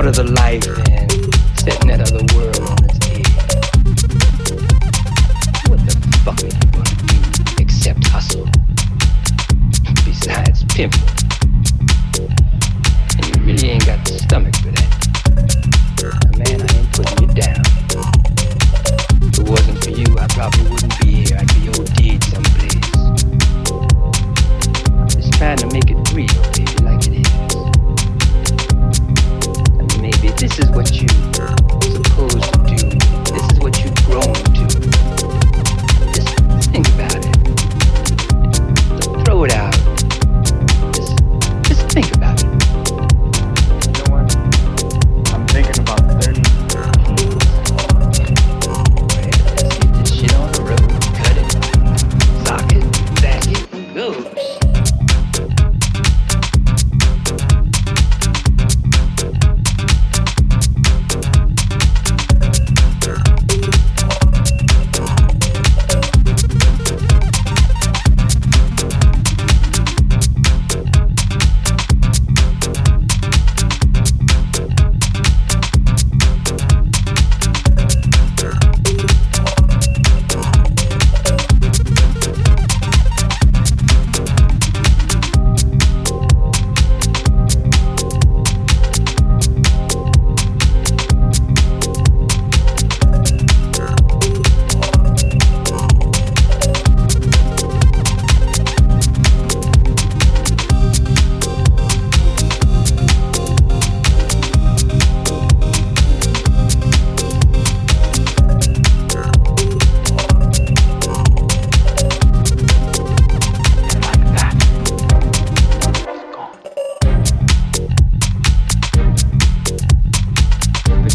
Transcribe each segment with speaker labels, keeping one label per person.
Speaker 1: out of the life and setting that other world on its head. What the fuck are you gonna do except hustle? Besides pimping.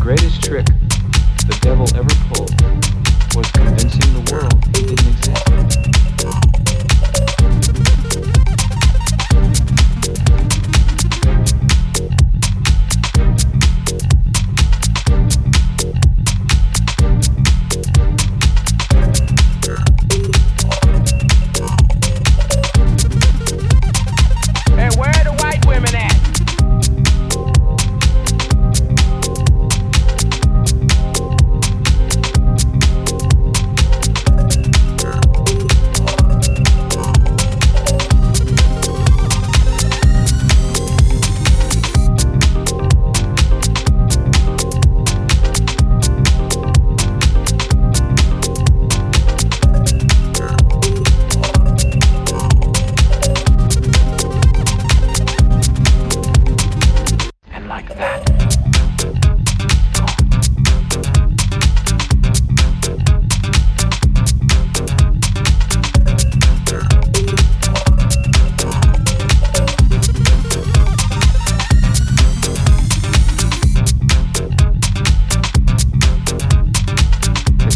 Speaker 2: greatest trick the devil ever pulled was convincing the world he didn't exist.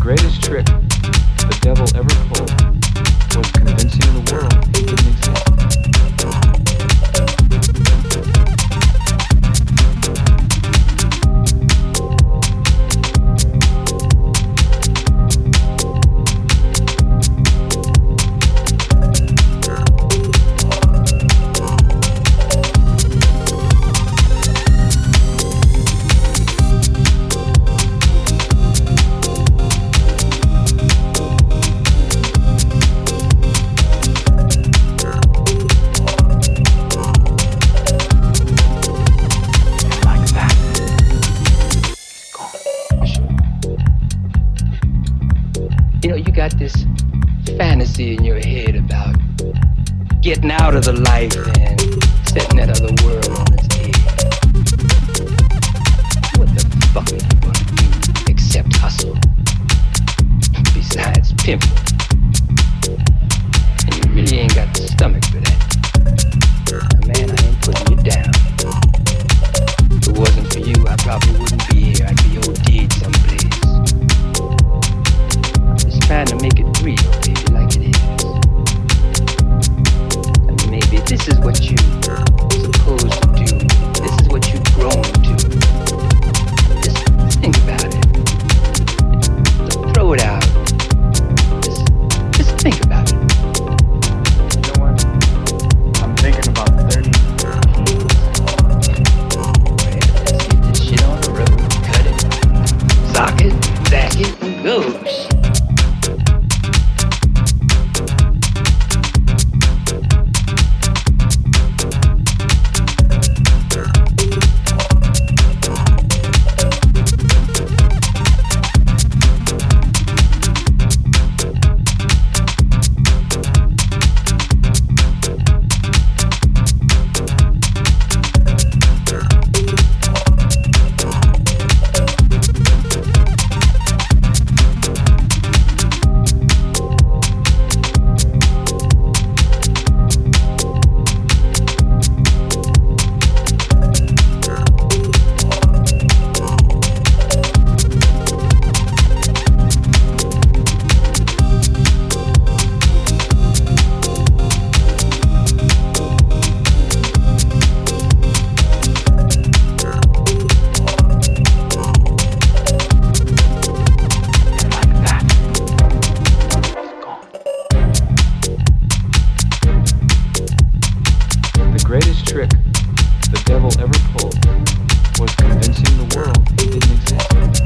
Speaker 2: greatest trick the devil ever pulled was convincing the world he didn't exist.
Speaker 1: fantasy in your head about getting out of the life and setting that other world on its head. What the fuck are you gonna do except hustle? Besides pimping. was convincing the
Speaker 2: world he didn't exist.